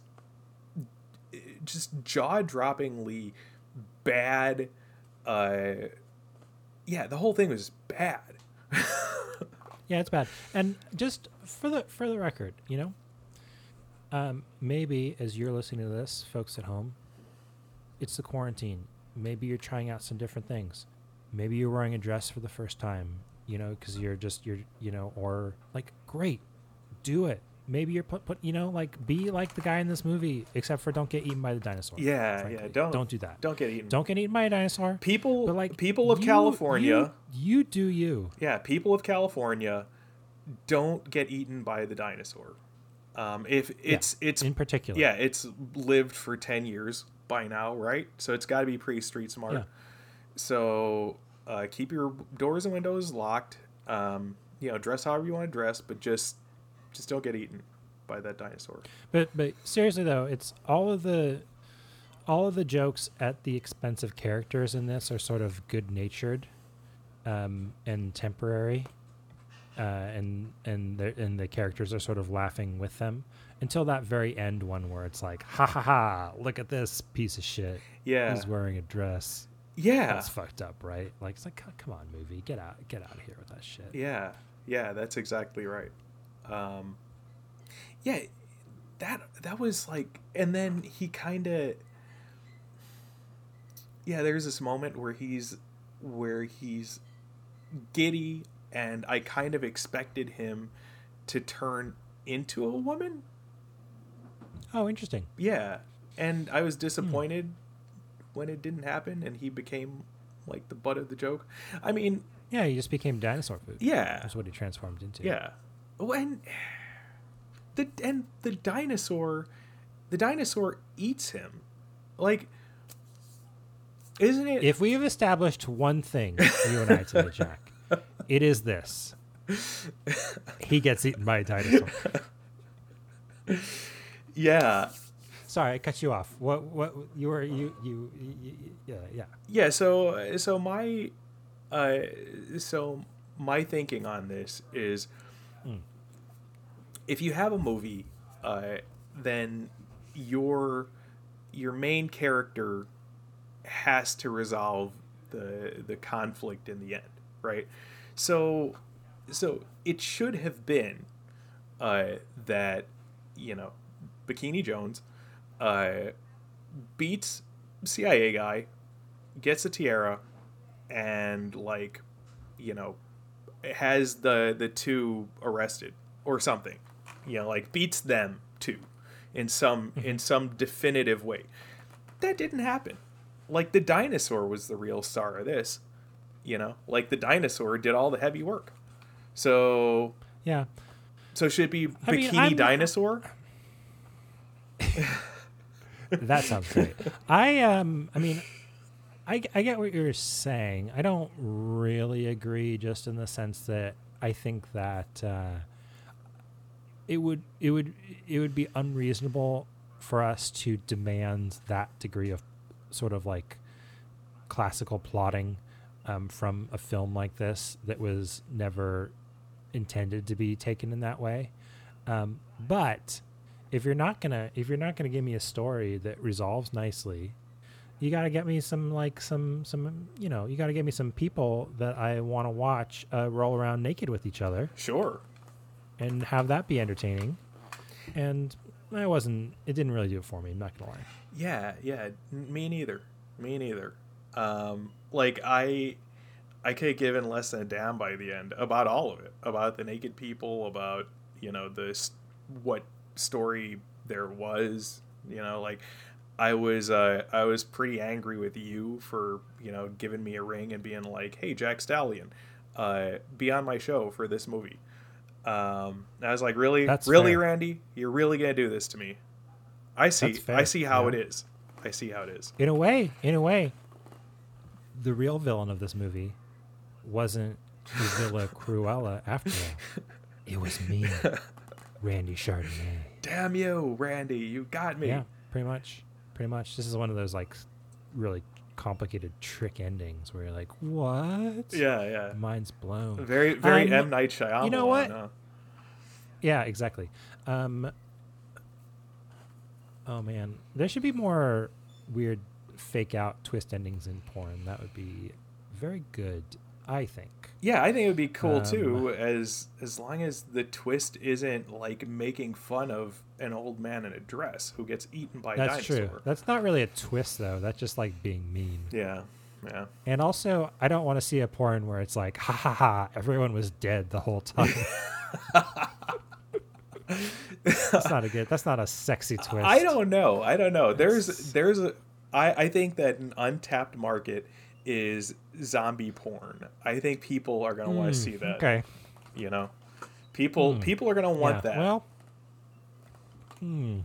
just jaw-droppingly bad uh yeah the whole thing was bad [laughs] Yeah, it's bad. And just for the for the record, you know, um, maybe as you're listening to this, folks at home, it's the quarantine. Maybe you're trying out some different things. Maybe you're wearing a dress for the first time, you know, because you're just you're you know, or like great, do it. Maybe you're put put you know like be like the guy in this movie, except for don't get eaten by the dinosaur. Yeah, frankly. yeah, don't- don't do that. don't get eaten Don't get eaten by a dinosaur. people But like people of you- california you, you do you. yeah people of california don't get eaten by the dinosaur um if it's it's in particular. yeah it's lived for 10 years by now right so it's got to be pretty street smart Yeah. so uh, keep your doors and windows locked um you know dress however you want to dress but just just don't get eaten by that dinosaur. But but seriously though, it's all of the all of the jokes at the expense of characters in this are sort of good natured um, and temporary. Uh, and and the and the characters are sort of laughing with them until that very end one where it's like ha ha ha look at this piece of shit. Yeah. He's wearing a dress. Yeah. That's fucked up right? Like it's like come on movie. Get out get out of here with that shit. Yeah, yeah, that's exactly right. Um, yeah, that that was like, and then he kind of, yeah. There's this moment where he's where he's giddy, and I kind of expected him to turn into a woman, Oh, interesting. Yeah, and I was disappointed when it didn't happen, and he became like the butt of the joke. I mean, Yeah, he just became dinosaur food. yeah, That's what he transformed into. yeah. When the and the dinosaur, the dinosaur eats him, like, isn't it? If we have established one thing, you and I today, Jack, [laughs] it is this: he gets eaten by a dinosaur. yeah, Sorry, I cut you off. What? What? You were you you, you, yeah yeah. yeah. So so my, uh, so my thinking on this is. If you have a movie, uh, then your your main character has to resolve the the conflict in the end, right? So so it should have been uh, that you know Bikini Jones uh, beats CIA guy, gets a tiara, and like you know has the the two arrested or something you know like beats them too in some in some definitive way that didn't happen like the dinosaur was the real star of this you know like the dinosaur did all the heavy work so Yeah. so should it be I bikini I'm- dinosaur [laughs] That sounds great. I um I mean I I get what you're saying. I don't really agree just in the sense that I think that uh it would it would it would be unreasonable for us to demand that degree of sort of like classical plotting um, from a film like this that was never intended to be taken in that way. Um, but if you're not gonna if you're not gonna give me a story that resolves nicely, you gotta get me some like some some you know you gotta get me some people that I want to watch uh, roll around naked with each other sure and have that be entertaining. And I wasn't. It didn't really do it for me. I'm not gonna lie. Yeah, yeah, me neither. Me neither. Um, like I, I could have given less than a damn by the end about all of it, about the naked people, about you know the s- what story there was. You know, like I was, uh, I was pretty angry with you for you know giving me a ring and being like, "Hey, Jack Stallion, uh, be on my show for this movie." Um, I was like, "Really, That's really, fair. Randy, you're really gonna do this to me?" I see. I see how yeah. it is. I see how it is. In a way, in a way, the real villain of this movie wasn't Villa [laughs] Cruella after all. It was me, [laughs] Randy Chardonnay. Damn you, Randy! You got me. Yeah, pretty much. Pretty much. This is one of those like really complicated trick endings where you're like, "What?" yeah, yeah. Mind's blown. Very, very Um, M Night Shyamalan. you know what? huh? Yeah, exactly. Um, oh man, there should be more weird fake out twist endings in porn. That would be very good, I think. Yeah, I think it would be cool Um, too, as as long as the twist isn't like making fun of an old man in a dress who gets eaten by a That's true. That's not really a twist though. That's just like being mean. Yeah, yeah. And also, I don't want to see a porn where it's like, ha ha ha, everyone was dead the whole time. [laughs] that's not a good. That's not a sexy twist. I don't know. I don't know. There's there's a I, I think that an untapped market is zombie porn. I think people are gonna want Hmm, to see that. Okay. You know, people Hmm. people are gonna want yeah, that. Well, hmm.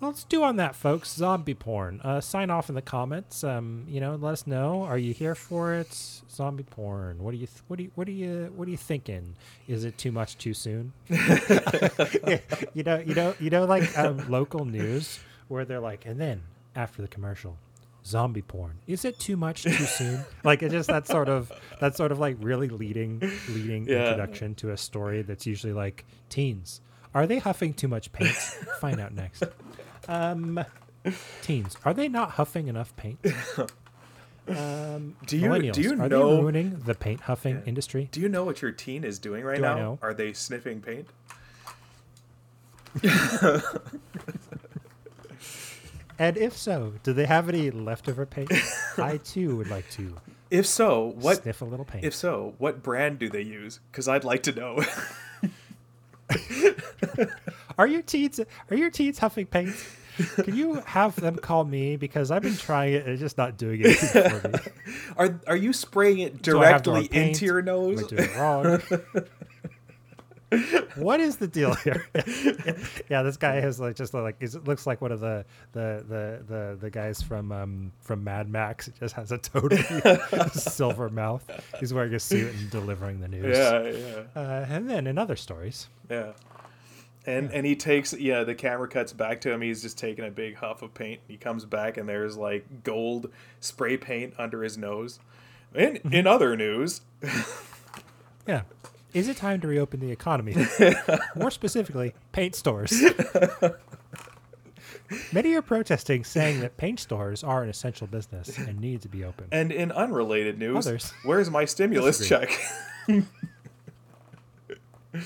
Well, let's do on that, folks. Zombie porn. Uh, sign off in the comments. Um, you know, let us know. Are you here for it? Zombie porn. What do you? Th- what do you? What do you? What are you thinking? Is it too much too soon? [laughs] [laughs] you know, you know, you know, like um, local news where they're like, and then after the commercial, zombie porn. Is it too much too soon? [laughs] like it just that sort of that sort of like really leading leading Yeah. introduction to a story that's usually like teens. Are they huffing too much paint? Find out next. Um, teens, are they not huffing enough paint? [laughs] Um, Do you- do you are know- they ruining the paint huffing industry? Do you know what your teen is doing right Do now? know? Are they sniffing paint? [laughs] And if so, do they have any [laughs] leftover paint? I too would like to If so, what? sniff a little paint. If so, what brand do they use? Because I'd like to know. [laughs] Are your teens are your teens huffing paint? Can you have them call me because I've been trying it and it's just not doing it for me. [laughs] Are are you spraying it Do I have to directly into your Am nose? I doing it wrong? What is the deal here? [laughs] yeah, this guy has like just like it looks like one of the the the the, the guys from um from Mad Max. It just has a totally [laughs] silver mouth. He's wearing a suit and delivering the news. Yeah, yeah, Uh, and then in other stories, yeah. And and he takes yeah, the camera cuts back to him. He's just taking a big huff of paint. He comes back and there's like gold spray paint under his nose. In Mm-hmm. in other news, [laughs] yeah. Is it time to reopen the economy? [laughs] More specifically, paint stores. [laughs] Many are protesting, saying that paint stores are an essential business and need to be open. and in unrelated news, Others where's my stimulus disagree. check? [laughs]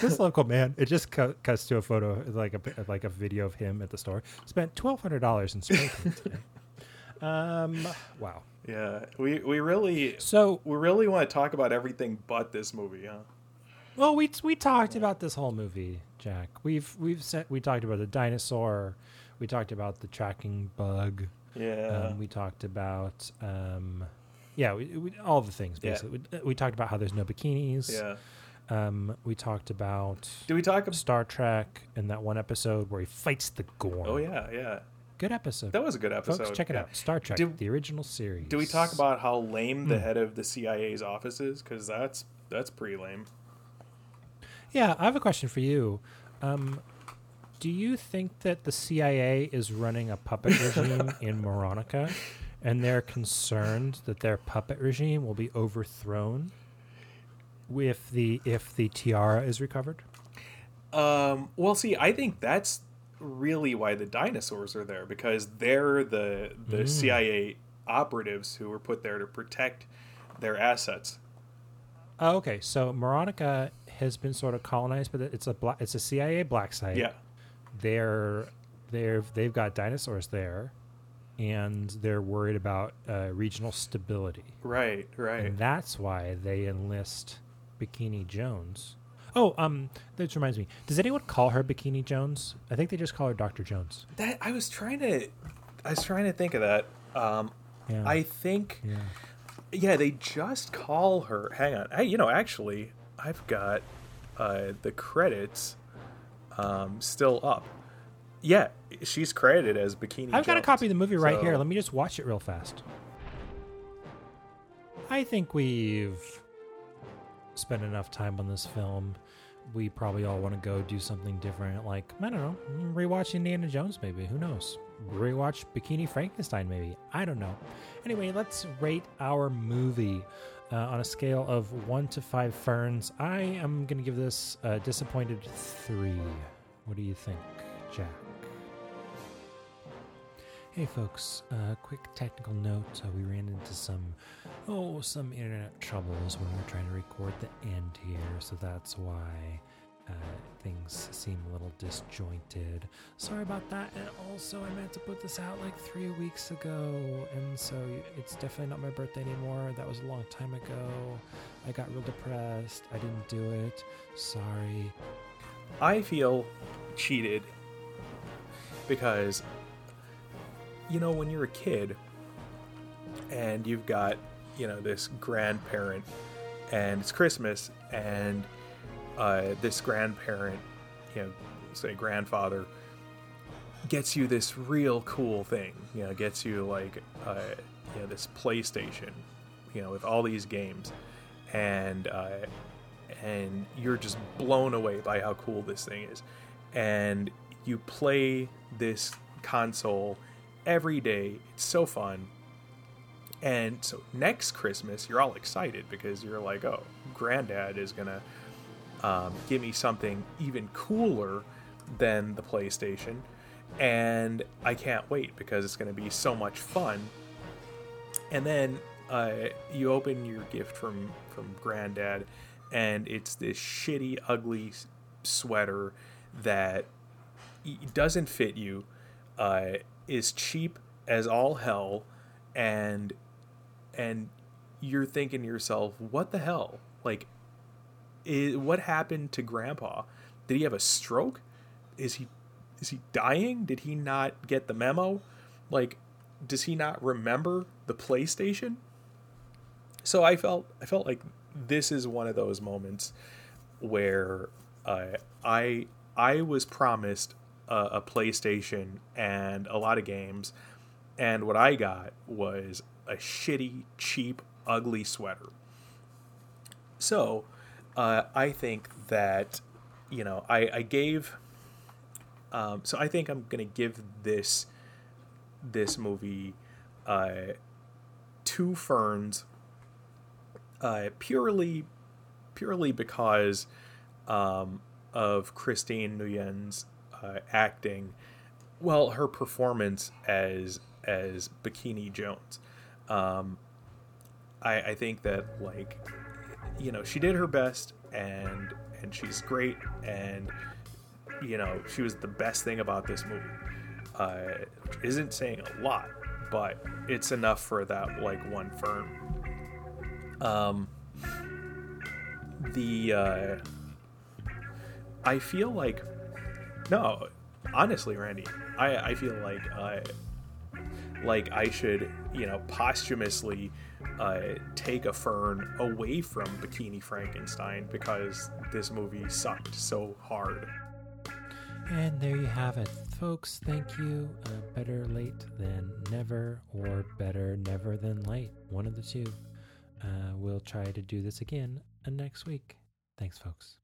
this local man, it just cut, cuts to a photo, like a like a video of him at the store. Spent twelve hundred dollars in spray paint today. Um, wow. Yeah, we we really So, we really want to talk about everything but this movie, huh? well, we we talked about this whole movie, Jack. We've we've said we talked about the dinosaur. We talked about the tracking bug. Yeah. Um, we talked about, um, yeah, we, we, all the things Yeah. basically. We, we talked about how there's no bikinis. yeah. Um, we talked about Do we talk about? Star Trek in that one episode where he fights the Gorn. Oh yeah, yeah. Good episode. That was a good episode. Folks, check it yeah. out. Star Trek, Did- the original series. Do we talk about how lame the Hmm. head of the CIA's office is? Because that's that's pretty lame. Yeah, I have a question for you. Um, do you think that the CIA is running a puppet [laughs] regime in Moronica, and they're concerned that their puppet regime will be overthrown if the if the tiara is recovered? Um, well, see, I think that's really why the dinosaurs are there because they're the the Mm. CIA operatives who were put there to protect their assets. Oh, okay. So Moronica has been sort of colonized, but it's a bla- it's a CIA black site. Yeah, they're they're they've got dinosaurs there, and they're worried about uh, regional stability. right, right. and that's why they enlist Bikini Jones. Oh, um, that reminds me. Does anyone call her Bikini Jones? I think they just call her Doctor Jones. That I was trying to, I was trying to think of that. Um, Yeah. I think, yeah. yeah, they just call her. Hang on, I, you know, actually, I've got uh, the credits um, still up. Yeah, she's credited as Bikini. I've got a copy of the movie right here. Let me just watch it real fast. I think we've spent enough time on this film. We probably all want to go do something different, like I don't know, rewatch Indiana Jones, maybe. Who knows? Rewatch Bikini Frankenstein, maybe. I don't know. Anyway, let's rate our movie uh, on a scale of one to five ferns. I am going to give this a disappointed three. What do you think, Jack? Hey folks, uh, quick technical note. Uh, we ran into some, oh, some internet troubles when we were trying to record the end here, so that's why uh, things seem a little disjointed. Sorry about that. And also, I meant to put this out like three weeks ago, and so it's definitely not my birthday anymore. That was a long time ago. I got real depressed. I didn't do it. Sorry. I feel cheated because you know when you're a kid and you've got you know this grandparent and it's Christmas and uh, this grandparent you know say grandfather gets you this real cool thing you know gets you like uh, you know this PlayStation you know with all these games and uh, and you're just blown away by how cool this thing is. And you play this console every day. It's so fun. And so next Christmas, you're all excited because you're like, oh, granddad is going to um, give me something even cooler than the PlayStation. And I can't wait because it's going to be so much fun and then uh, you open your gift from from granddad and it's this shitty ugly sweater that doesn't fit you uh, is cheap as all hell and and you're thinking to yourself what the hell like i what happened to grandpa Did he have a stroke? Is he is he dying? Did he not get the memo? Like, does he not remember the PlayStation? So I felt I felt like this is one of those moments where uh, I I was promised a, a PlayStation and a lot of games, and what I got was a shitty, cheap, ugly sweater. So, uh, I think that you know I, I gave. Um, so I think I'm gonna give this this movie uh, two ferns uh, purely purely because um, of Christine Nguyen's uh, acting, well, her performance as as Bikini Jones. Um, I, I think that like you know she did her best and and she's great and you know she was the best thing about this movie. Uh, isn't saying a lot, but it's enough for that like one firm. Um, the uh, I feel like no, honestly, Randy, I I feel like uh, like I should you know posthumously uh, take a fern away from Bikini Frankenstein because this movie sucked so hard. And there you have it, folks. Thank you. Uh, better late than never, or better never than late. One of the two. Uh, we'll try to do this again uh, next week. Thanks, folks.